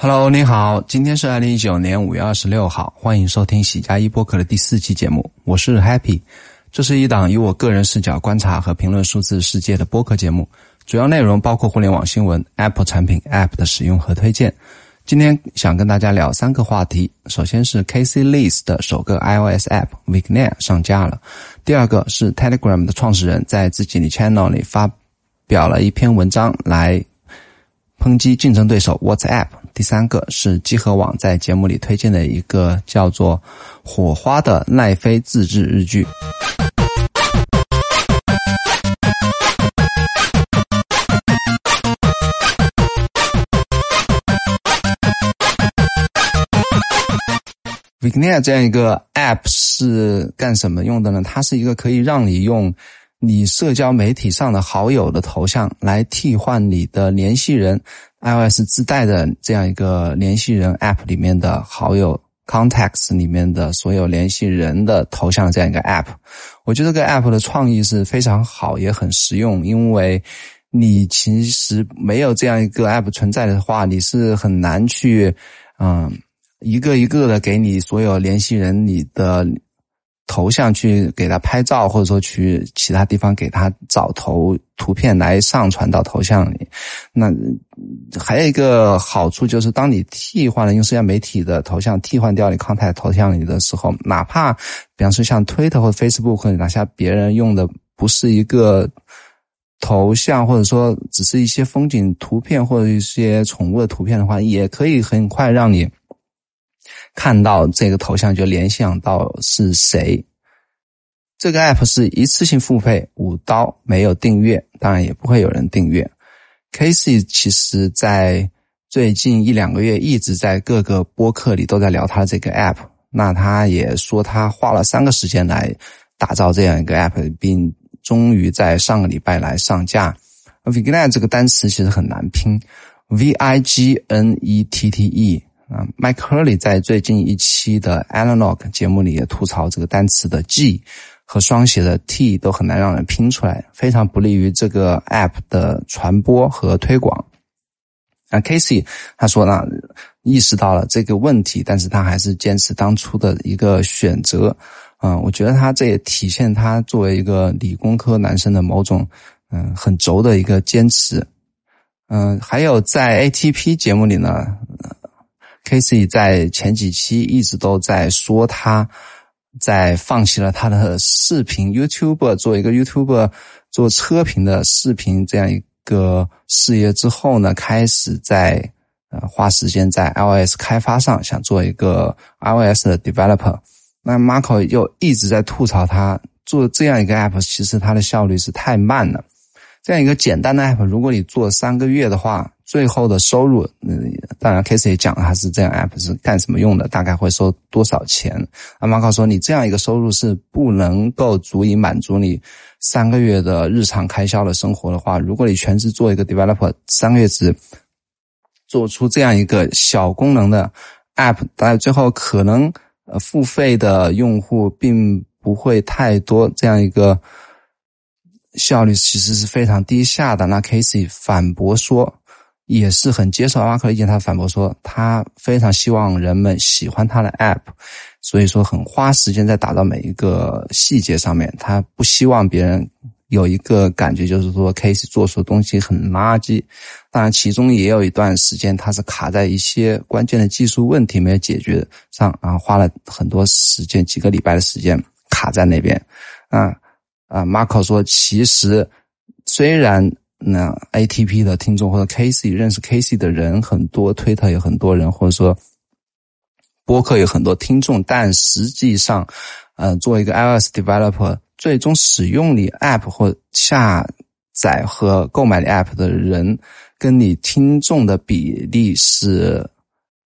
Hello，你好，今天是二零一九年五月二十六号，欢迎收听喜加一播客的第四期节目，我是 Happy，这是一档以我个人视角观察和评论数字世界的播客节目，主要内容包括互联网新闻、Apple 产品、App 的使用和推荐。今天想跟大家聊三个话题，首先是 Casey Lees 的首个 iOS App v i g n e t 上架了，第二个是 Telegram 的创始人在自己的 channel 里发表了一篇文章来抨击竞争对手 WhatsApp。第三个是集合网在节目里推荐的一个叫做《火花》的奈飞自制日剧。Vignette 这样一个 App 是干什么用的呢？它是一个可以让你用你社交媒体上的好友的头像来替换你的联系人。iOS 自带的这样一个联系人 App 里面的好友 Contacts 里面的所有联系人的头像这样一个 App，我觉得这个 App 的创意是非常好，也很实用。因为你其实没有这样一个 App 存在的话，你是很难去嗯一个一个的给你所有联系人你的。头像去给他拍照，或者说去其他地方给他找头图片来上传到头像里。那还有一个好处就是，当你替换了用社交媒体的头像替换掉你 contact 头像里的时候，哪怕比方说像 Twitter 或 Facebook 或者哪些别人用的不是一个头像，或者说只是一些风景图片或者一些宠物的图片的话，也可以很快让你。看到这个头像就联想到是谁。这个 app 是一次性付费五刀，没有订阅，当然也不会有人订阅。Casey 其实在最近一两个月一直在各个播客里都在聊他这个 app。那他也说他花了三个时间来打造这样一个 app，并终于在上个礼拜来上架。Vignette 这个单词其实很难拼，V I G N E T T E。啊，麦克尔里在最近一期的 Analog 节目里也吐槽这个单词的 G 和双写的 T 都很难让人拼出来，非常不利于这个 App 的传播和推广。啊，Casey 他说呢，意识到了这个问题，但是他还是坚持当初的一个选择。嗯，我觉得他这也体现他作为一个理工科男生的某种嗯很轴的一个坚持。嗯，还有在 ATP 节目里呢。Casey 在前几期一直都在说，他在放弃了他的视频 YouTube 做一个 YouTube 做车评的视频这样一个事业之后呢，开始在呃花时间在 iOS 开发上，想做一个 iOS 的 developer。那 Marco 又一直在吐槽他做这样一个 app，其实它的效率是太慢了。这样一个简单的 app，如果你做三个月的话，最后的收入，嗯，当然 case 也讲了，他是这样 app 是干什么用的，大概会收多少钱。阿马考说，你这样一个收入是不能够足以满足你三个月的日常开销的生活的话，如果你全职做一个 developer，三个月只做出这样一个小功能的 app，但最后可能呃付费的用户并不会太多，这样一个效率其实是非常低下的。那 Casey 反驳说。也是很接受阿马克意见，他反驳说，他非常希望人们喜欢他的 app，所以说很花时间在打造每一个细节上面。他不希望别人有一个感觉，就是说 Casey 做出的东西很垃圾。当然，其中也有一段时间，他是卡在一些关键的技术问题没有解决上，然后花了很多时间，几个礼拜的时间卡在那边。啊啊，Marco 说，其实虽然。那 ATP 的听众或者 Casey 认识 Casey 的人很多，Twitter 有很多人，或者说播客有很多听众，但实际上，呃，作为一个 iOS developer，最终使用你 App 或下载和购买你 App 的人，跟你听众的比例是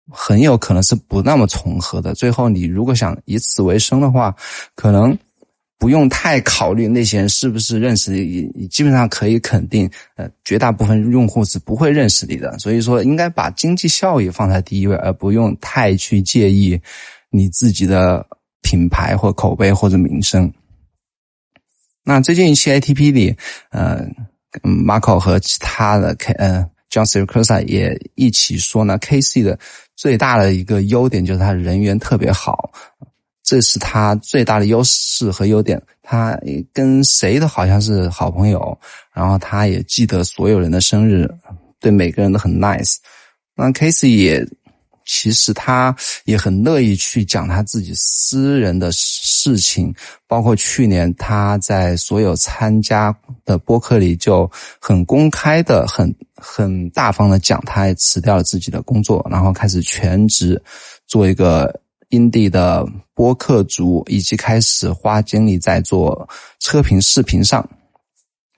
很有可能是不那么重合的。最后，你如果想以此为生的话，可能。不用太考虑那些人是不是认识你，你基本上可以肯定，呃，绝大部分用户是不会认识你的。所以说，应该把经济效益放在第一位，而不用太去介意你自己的品牌或口碑或者名声。那最近一期 ATP 里，呃，Marco 和其他的 K 呃 John s i r c u s a 也一起说呢，KC 的最大的一个优点就是他人缘特别好，这是他最大的优势和优点。他跟谁都好像是好朋友，然后他也记得所有人的生日，对每个人都很 nice。那 KC 也。其实他也很乐意去讲他自己私人的事情，包括去年他在所有参加的播客里就很公开的、很很大方的讲，他也辞掉了自己的工作，然后开始全职做一个印地的播客主，以及开始花精力在做车评视频上。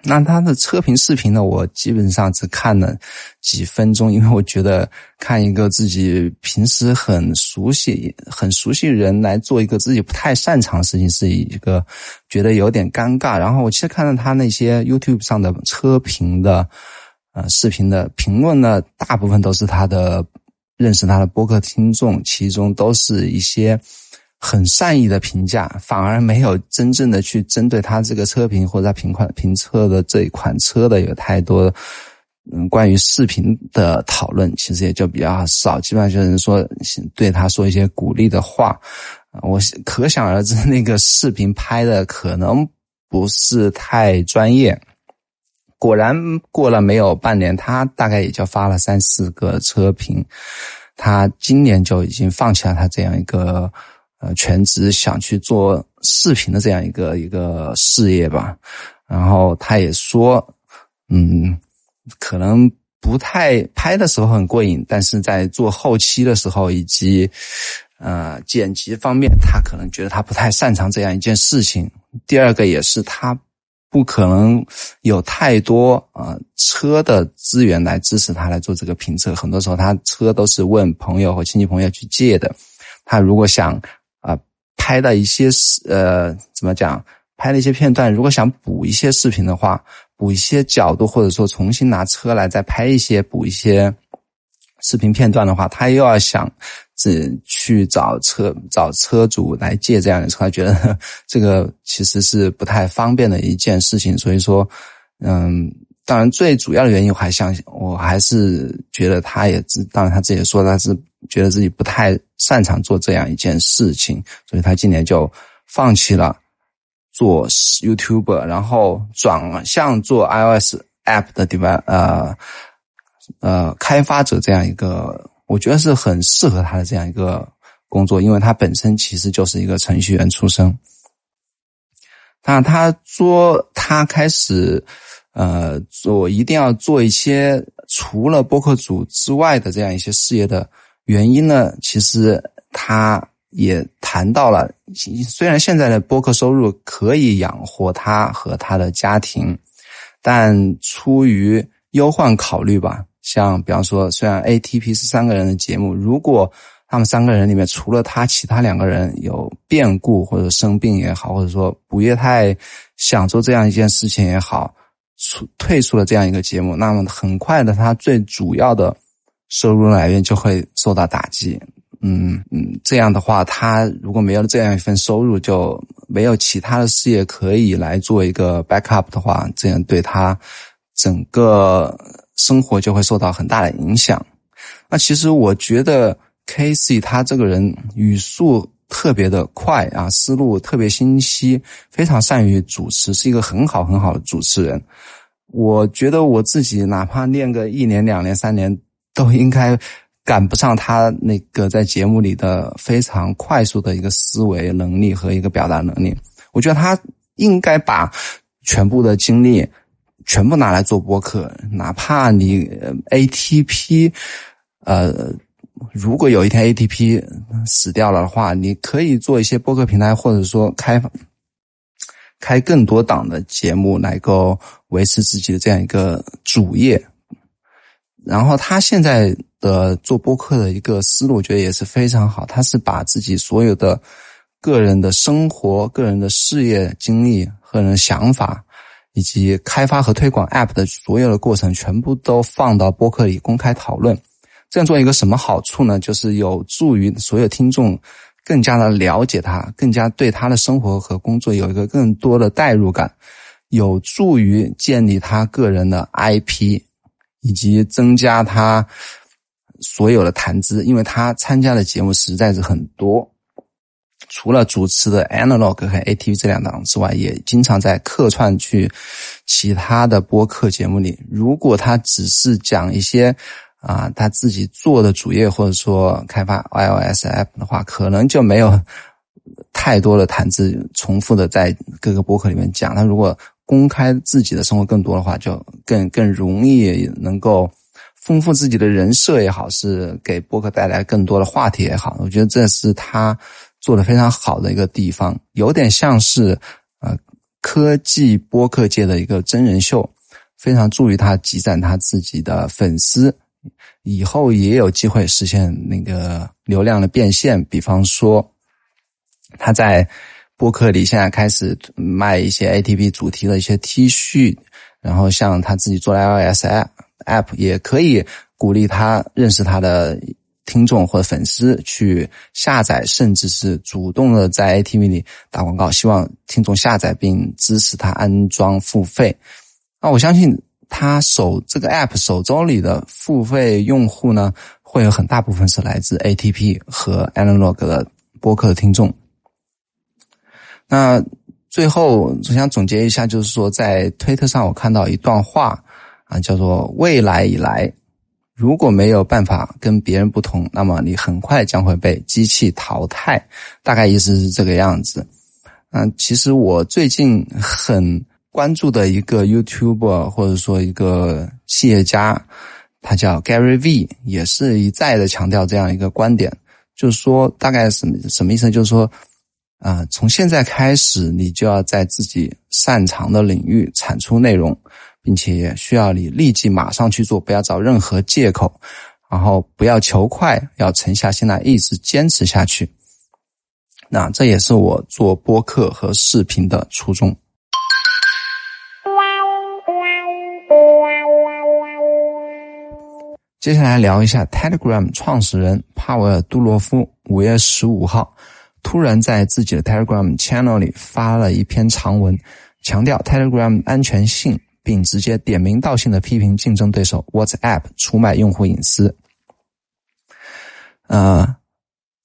那他的车评视频呢？我基本上只看了几分钟，因为我觉得看一个自己平时很熟悉、很熟悉人来做一个自己不太擅长的事情，是一个觉得有点尴尬。然后我其实看到他那些 YouTube 上的车评的呃视频的评论呢，大部分都是他的认识他的播客听众，其中都是一些。很善意的评价，反而没有真正的去针对他这个车评或者他评款评测的这一款车的有太多，嗯，关于视频的讨论，其实也就比较少。基本上就是说对他说一些鼓励的话，我可想而知，那个视频拍的可能不是太专业。果然过了没有半年，他大概也就发了三四个车评，他今年就已经放弃了他这样一个。呃，全职想去做视频的这样一个一个事业吧，然后他也说，嗯，可能不太拍的时候很过瘾，但是在做后期的时候以及呃剪辑方面，他可能觉得他不太擅长这样一件事情。第二个也是他不可能有太多啊车的资源来支持他来做这个评测，很多时候他车都是问朋友和亲戚朋友去借的，他如果想啊。拍的一些视呃怎么讲？拍的一些片段，如果想补一些视频的话，补一些角度，或者说重新拿车来再拍一些补一些视频片段的话，他又要想只去找车找车主来借这样的车，他觉得 这个其实是不太方便的一件事情。所以说，嗯，当然最主要的原因，我还相信，我还是觉得他也知，当然他自己也说他是。觉得自己不太擅长做这样一件事情，所以他今年就放弃了做 YouTube，然后转向做 iOS App 的 dev 呃呃开发者这样一个，我觉得是很适合他的这样一个工作，因为他本身其实就是一个程序员出身。那他说他开始呃做一定要做一些除了播客组之外的这样一些事业的。原因呢？其实他也谈到了，虽然现在的播客收入可以养活他和他的家庭，但出于忧患考虑吧，像比方说，虽然 ATP 是三个人的节目，如果他们三个人里面除了他，其他两个人有变故或者生病也好，或者说不越太想做这样一件事情也好，出退出了这样一个节目，那么很快的，他最主要的。收入来源就会受到打击，嗯嗯，这样的话，他如果没有这样一份收入，就没有其他的事业可以来做一个 backup 的话，这样对他整个生活就会受到很大的影响。那其实我觉得 Casey 他这个人语速特别的快啊，思路特别清晰，非常善于主持，是一个很好很好的主持人。我觉得我自己哪怕练个一年、两年、三年。都应该赶不上他那个在节目里的非常快速的一个思维能力和一个表达能力。我觉得他应该把全部的精力全部拿来做播客，哪怕你 ATP，呃，如果有一天 ATP 死掉了的话，你可以做一些播客平台，或者说开开更多档的节目，来够维持自己的这样一个主业。然后他现在的做播客的一个思路，我觉得也是非常好。他是把自己所有的个人的生活、个人的事业经历、个人想法，以及开发和推广 App 的所有的过程，全部都放到播客里公开讨论。这样做一个什么好处呢？就是有助于所有听众更加的了解他，更加对他的生活和工作有一个更多的代入感，有助于建立他个人的 IP。以及增加他所有的谈资，因为他参加的节目实在是很多。除了主持的 Analog 和 ATV 这两档之外，也经常在客串去其他的播客节目里。如果他只是讲一些啊他自己做的主业，或者说开发 iOS app 的话，可能就没有太多的谈资重复的在各个播客里面讲。他如果公开自己的生活更多的话，就更更容易能够丰富自己的人设也好，是给播客带来更多的话题也好。我觉得这是他。做的非常好的一个地方，有点像是呃科技播客界的一个真人秀，非常助于他积攒他自己的粉丝，以后也有机会实现那个流量的变现。比方说，他在播客里现在开始卖一些 ATP 主题的一些 T 恤，然后像他自己做的 iOS app，也可以鼓励他认识他的。听众或者粉丝去下载，甚至是主动的在 ATV 里打广告，希望听众下载并支持他安装付费。那我相信他手这个 App 手周里的付费用户呢，会有很大部分是来自 ATP 和 Analog 的播客的听众。那最后我想总结一下，就是说在推特上我看到一段话啊，叫做“未来以来”。如果没有办法跟别人不同，那么你很快将会被机器淘汰。大概意思是这个样子。嗯，其实我最近很关注的一个 YouTuber 或者说一个企业家，他叫 Gary V，也是一再的强调这样一个观点，就是说大概什么什么意思？就是说，啊，从现在开始，你就要在自己擅长的领域产出内容。并且需要你立即马上去做，不要找任何借口，然后不要求快，要沉下心来一直坚持下去。那这也是我做播客和视频的初衷。接下来聊一下 Telegram 创始人帕维尔·杜洛夫，五月十五号突然在自己的 Telegram channel 里发了一篇长文，强调 Telegram 安全性。并直接点名道姓的批评竞争对手 WhatsApp 出卖用户隐私。呃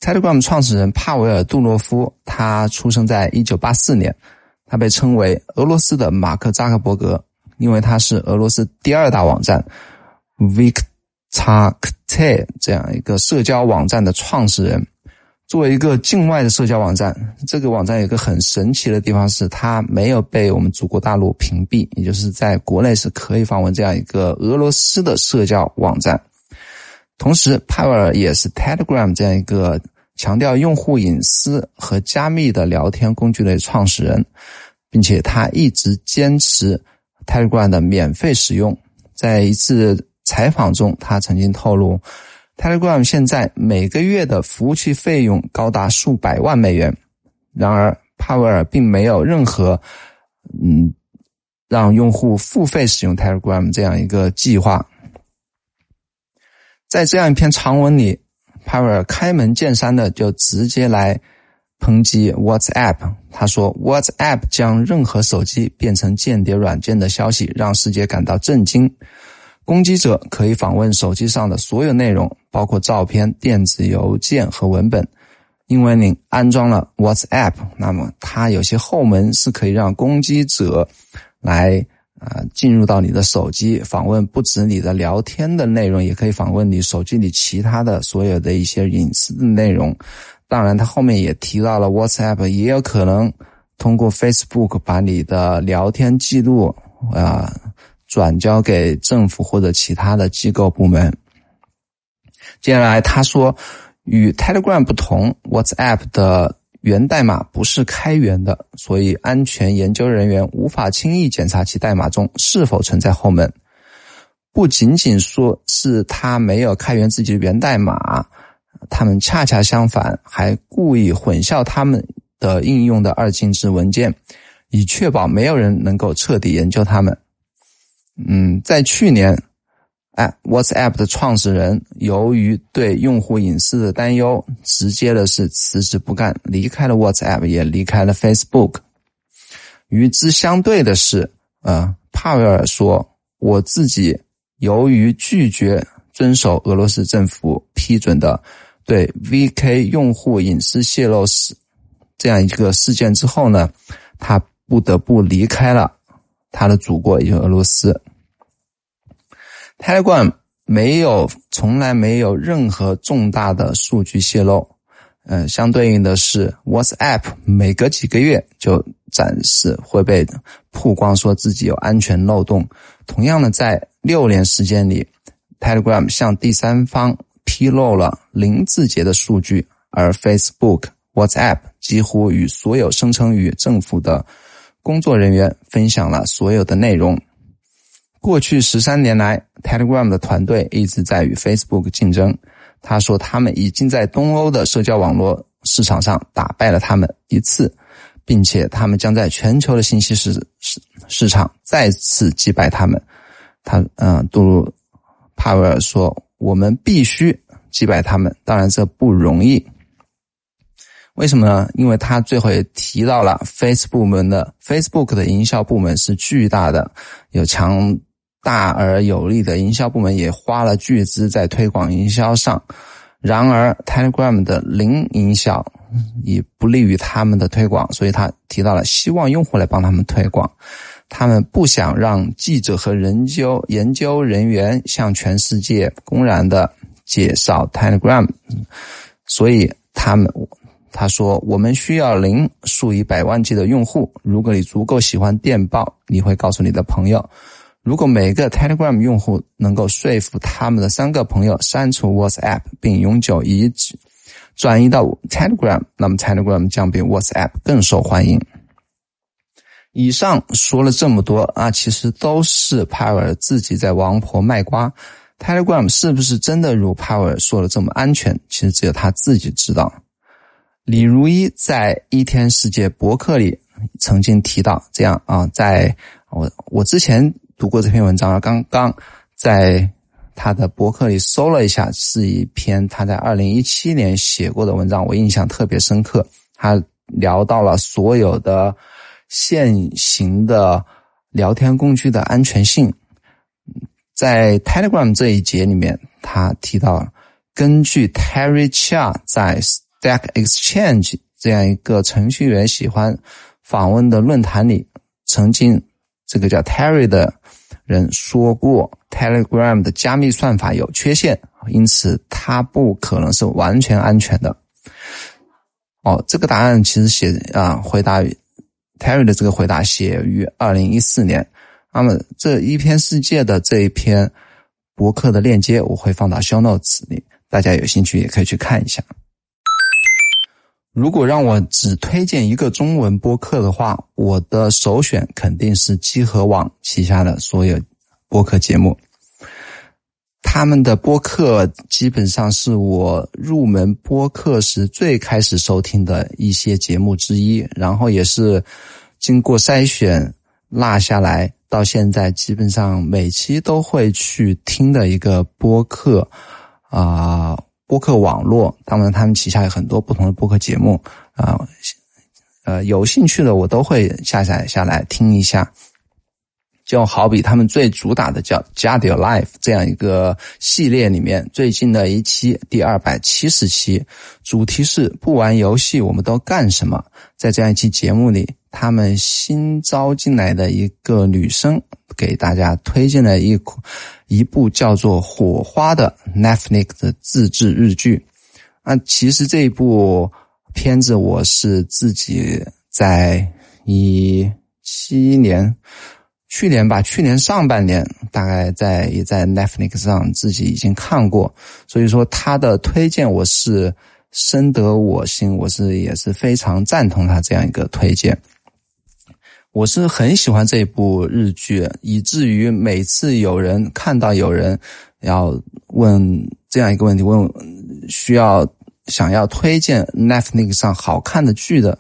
，Telegram 创始人帕维尔·杜洛夫，他出生在一九八四年，他被称为俄罗斯的马克·扎克伯格，因为他是俄罗斯第二大网站 Viktor K 这样一个社交网站的创始人。作为一个境外的社交网站，这个网站有个很神奇的地方，是它没有被我们祖国大陆屏蔽，也就是在国内是可以访问这样一个俄罗斯的社交网站。同时，帕维尔也是 Telegram 这样一个强调用户隐私和加密的聊天工具的创始人，并且他一直坚持 Telegram 的免费使用。在一次采访中，他曾经透露。Telegram 现在每个月的服务器费用高达数百万美元，然而帕维尔并没有任何嗯让用户付费使用 Telegram 这样一个计划。在这样一篇长文里，帕维尔开门见山的就直接来抨击 WhatsApp。他说：“WhatsApp 将任何手机变成间谍软件的消息让世界感到震惊。”攻击者可以访问手机上的所有内容，包括照片、电子邮件和文本。因为你安装了 WhatsApp，那么它有些后门是可以让攻击者来啊进入到你的手机，访问不止你的聊天的内容，也可以访问你手机里其他的所有的一些隐私的内容。当然，他后面也提到了 WhatsApp 也有可能通过 Facebook 把你的聊天记录啊。转交给政府或者其他的机构部门。接下来他说，与 Telegram 不同，WhatsApp 的源代码不是开源的，所以安全研究人员无法轻易检查其代码中是否存在后门。不仅仅说是他没有开源自己的源代码，他们恰恰相反，还故意混淆他们的应用的二进制文件，以确保没有人能够彻底研究他们。嗯，在去年，哎，WhatsApp 的创始人由于对用户隐私的担忧，直接的是辞职不干，离开了 WhatsApp，也离开了 Facebook。与之相对的是，呃，帕维尔说：“我自己由于拒绝遵守俄罗斯政府批准的对 VK 用户隐私泄露事这样一个事件之后呢，他不得不离开了他的祖国，也就是俄罗斯。Telegram 没有，从来没有任何重大的数据泄露。嗯，相对应的是，WhatsApp 每隔几个月就展示会被曝光，说自己有安全漏洞。同样的，在六年时间里，Telegram 向第三方披露了零字节的数据，而 Facebook、WhatsApp 几乎与所有声称与政府的工作人员分享了所有的内容。过去十三年来，Telegram 的团队一直在与 Facebook 竞争。他说，他们已经在东欧的社交网络市场上打败了他们一次，并且他们将在全球的信息市市市场再次击败他们。他嗯，杜鲁帕维尔说：“我们必须击败他们，当然这不容易。为什么呢？因为他最后也提到了 Facebook 部门的 Facebook 的营销部门是巨大的，有强。”大而有力的营销部门也花了巨资在推广营销上，然而 Telegram 的零营销也不利于他们的推广，所以他提到了希望用户来帮他们推广。他们不想让记者和研究研究人员向全世界公然的介绍 Telegram，所以他们他说我们需要零数以百万计的用户。如果你足够喜欢电报，你会告诉你的朋友。如果每个 Telegram 用户能够说服他们的三个朋友删除 WhatsApp 并永久移植转移到 Telegram，那么 Telegram 将比 WhatsApp 更受欢迎。以上说了这么多啊，其实都是 Power 自己在王婆卖瓜。Telegram 是不是真的如 Power 说的这么安全？其实只有他自己知道。李如一在一天世界博客里曾经提到这样啊，在我我之前。读过这篇文章，刚刚在他的博客里搜了一下，是一篇他在二零一七年写过的文章，我印象特别深刻。他聊到了所有的现行的聊天工具的安全性。在 Telegram 这一节里面，他提到，根据 Terry Chia 在 Stack Exchange 这样一个程序员喜欢访问的论坛里，曾经这个叫 Terry 的。人说过，Telegram 的加密算法有缺陷，因此它不可能是完全安全的。哦，这个答案其实写啊，回答 Terry 的这个回答写于二零一四年。那么这一篇世界的这一篇博客的链接，我会放到 Show Notes 里，大家有兴趣也可以去看一下。如果让我只推荐一个中文播客的话，我的首选肯定是积禾网旗下的所有播客节目。他们的播客基本上是我入门播客时最开始收听的一些节目之一，然后也是经过筛选落下来，到现在基本上每期都会去听的一个播客啊。播客网络，当然他们旗下有很多不同的播客节目啊，呃，有兴趣的我都会下载下来听一下。就好比他们最主打的叫《加迪 Life》这样一个系列里面，最近的一期第二百七十期，主题是不玩游戏我们都干什么？在这样一期节目里，他们新招进来的一个女生给大家推荐了一款。一部叫做《火花》的 Netflix 的自制日剧，啊，其实这一部片子我是自己在一七年，去年吧，去年上半年大概在也在 Netflix 上自己已经看过，所以说他的推荐我是深得我心，我是也是非常赞同他这样一个推荐。我是很喜欢这部日剧，以至于每次有人看到有人要问这样一个问题，问需要想要推荐 Netflix 上好看的剧的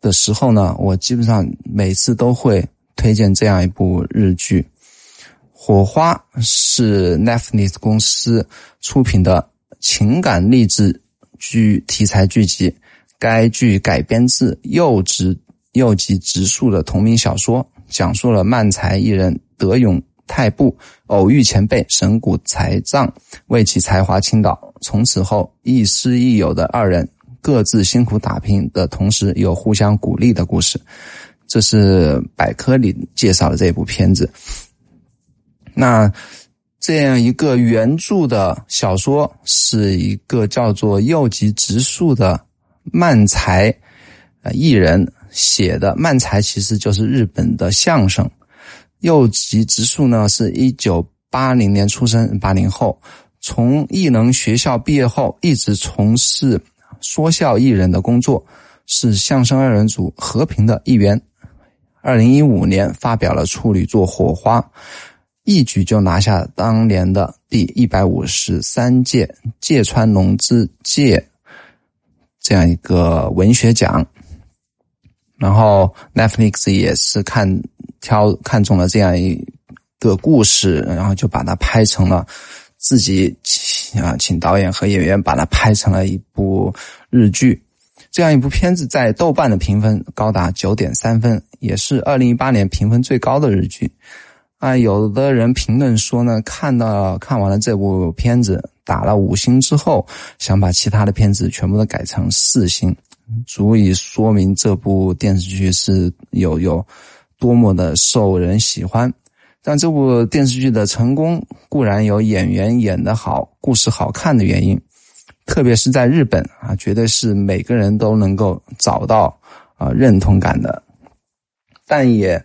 的时候呢，我基本上每次都会推荐这样一部日剧。《火花》是 Netflix 公司出品的情感励志剧题材剧集，该剧改编自幼稚。右吉直树的同名小说，讲述了漫才艺人德永太部，偶遇前辈神谷才藏，为其才华倾倒，从此后亦师亦友的二人各自辛苦打拼的同时，有互相鼓励的故事。这是百科里介绍的这部片子。那这样一个原著的小说，是一个叫做右吉直树的漫才呃艺人写的。漫才其实就是日本的相声。右吉直树呢，是一九八零年出生，八零后。从艺能学校毕业后，一直从事说笑艺人的工作，是相声二人组和平的一员。二零一五年发表了处女作《火花》，一举就拿下当年的第一百五十三届芥川龙之介这样一个文学奖。然后 Netflix 也是看。挑看中了这样一个故事，然后就把它拍成了自己啊，请导演和演员把它拍成了一部日剧。这样一部片子在豆瓣的评分高达九点三分，也是二零一八年评分最高的日剧。啊，有的人评论说呢，看到看完了这部片子打了五星之后，想把其他的片子全部都改成四星，足以说明这部电视剧是有有。多么的受人喜欢，但这部电视剧的成功固然有演员演得好、故事好看的原因，特别是在日本啊，绝对是每个人都能够找到啊认同感的。但也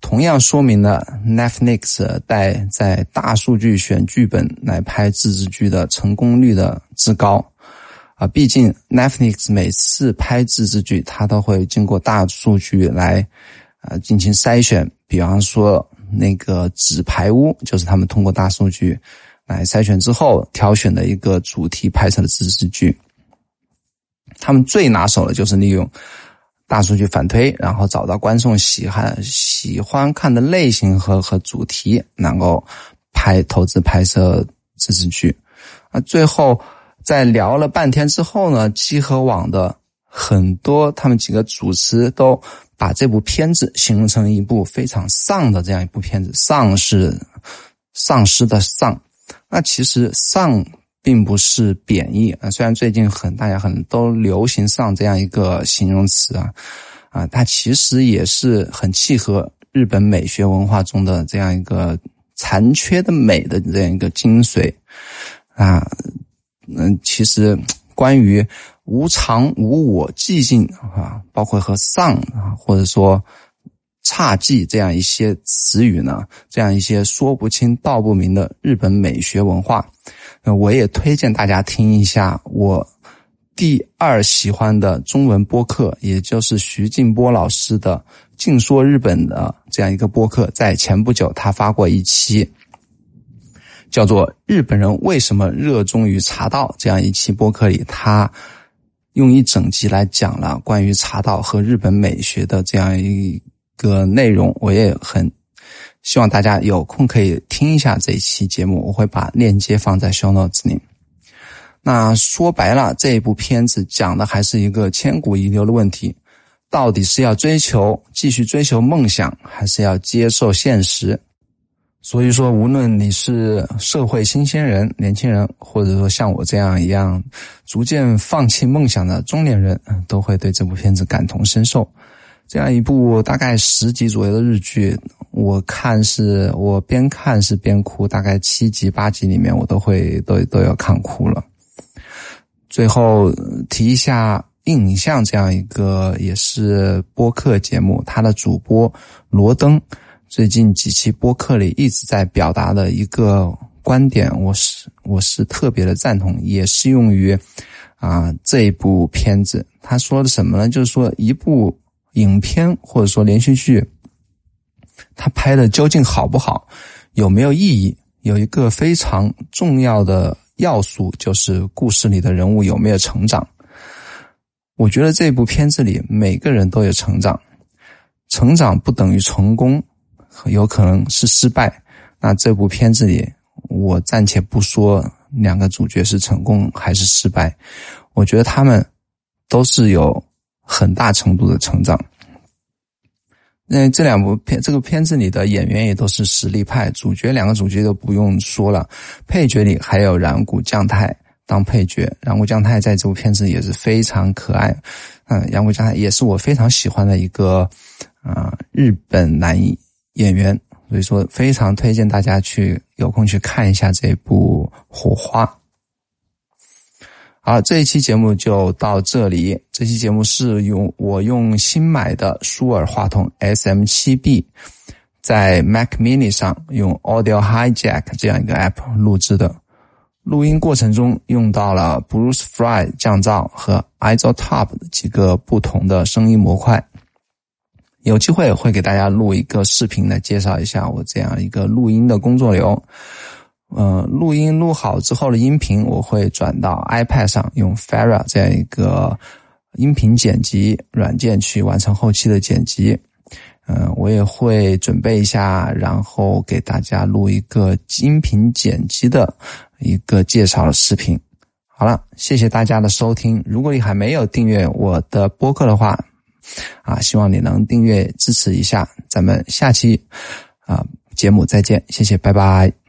同样说明了 Netflix 带在大数据选剧本来拍自制剧的成功率的之高啊！毕竟 Netflix 每次拍自制剧，它都会经过大数据来。啊，进行筛选，比方说那个《纸牌屋》，就是他们通过大数据来筛选之后挑选的一个主题拍摄的自制剧。他们最拿手的就是利用大数据反推，然后找到观众喜欢喜欢看的类型和和主题，能够拍投资拍摄自制剧。啊，最后在聊了半天之后呢，集合网的很多他们几个主持都。把这部片子形容成一部非常丧的这样一部片子，丧是丧尸的丧。那其实丧并不是贬义啊，虽然最近很大家很都流行丧这样一个形容词啊，啊，它其实也是很契合日本美学文化中的这样一个残缺的美的这样一个精髓啊。嗯，其实关于。无常、无我、寂静啊，包括和丧啊，或者说侘寂这样一些词语呢，这样一些说不清道不明的日本美学文化，那我也推荐大家听一下我第二喜欢的中文播客，也就是徐静波老师的《静说日本》的这样一个播客，在前不久他发过一期，叫做《日本人为什么热衷于茶道》这样一期播客里，他。用一整集来讲了关于茶道和日本美学的这样一个内容，我也很希望大家有空可以听一下这一期节目，我会把链接放在 show notes 里。那说白了，这一部片子讲的还是一个千古遗留的问题：到底是要追求继续追求梦想，还是要接受现实？所以说，无论你是社会新鲜人、年轻人，或者说像我这样一样逐渐放弃梦想的中年人，都会对这部片子感同身受。这样一部大概十集左右的日剧，我看是我边看是边哭，大概七集八集里面我都会都都要看哭了。最后提一下印象这样一个也是播客节目，它的主播罗登。最近几期播客里一直在表达的一个观点，我是我是特别的赞同，也适用于啊这一部片子。他说的什么呢？就是说一部影片或者说连续剧，他拍的究竟好不好，有没有意义？有一个非常重要的要素，就是故事里的人物有没有成长。我觉得这部片子里每个人都有成长，成长不等于成功。有可能是失败。那这部片子里，我暂且不说两个主角是成功还是失败，我觉得他们都是有很大程度的成长。那这两部片，这个片子里的演员也都是实力派，主角两个主角都不用说了，配角里还有染谷将太当配角，染谷将太在这部片子也是非常可爱，嗯，染谷将太也是我非常喜欢的一个啊日本男演员，所以说非常推荐大家去有空去看一下这部《火花》。好，这一期节目就到这里。这期节目是用我用新买的舒尔话筒 SM7B，在 Mac Mini 上用 Audio Hijack 这样一个 App 录制的。录音过程中用到了 Bruce Fry 降噪和 Isotop 几个不同的声音模块。有机会会给大家录一个视频来介绍一下我这样一个录音的工作流。呃，录音录好之后的音频，我会转到 iPad 上，用 Fara 这样一个音频剪辑软件去完成后期的剪辑。嗯，我也会准备一下，然后给大家录一个音频剪辑的一个介绍的视频。好了，谢谢大家的收听。如果你还没有订阅我的播客的话，啊，希望你能订阅支持一下。咱们下期啊节目再见，谢谢，拜拜。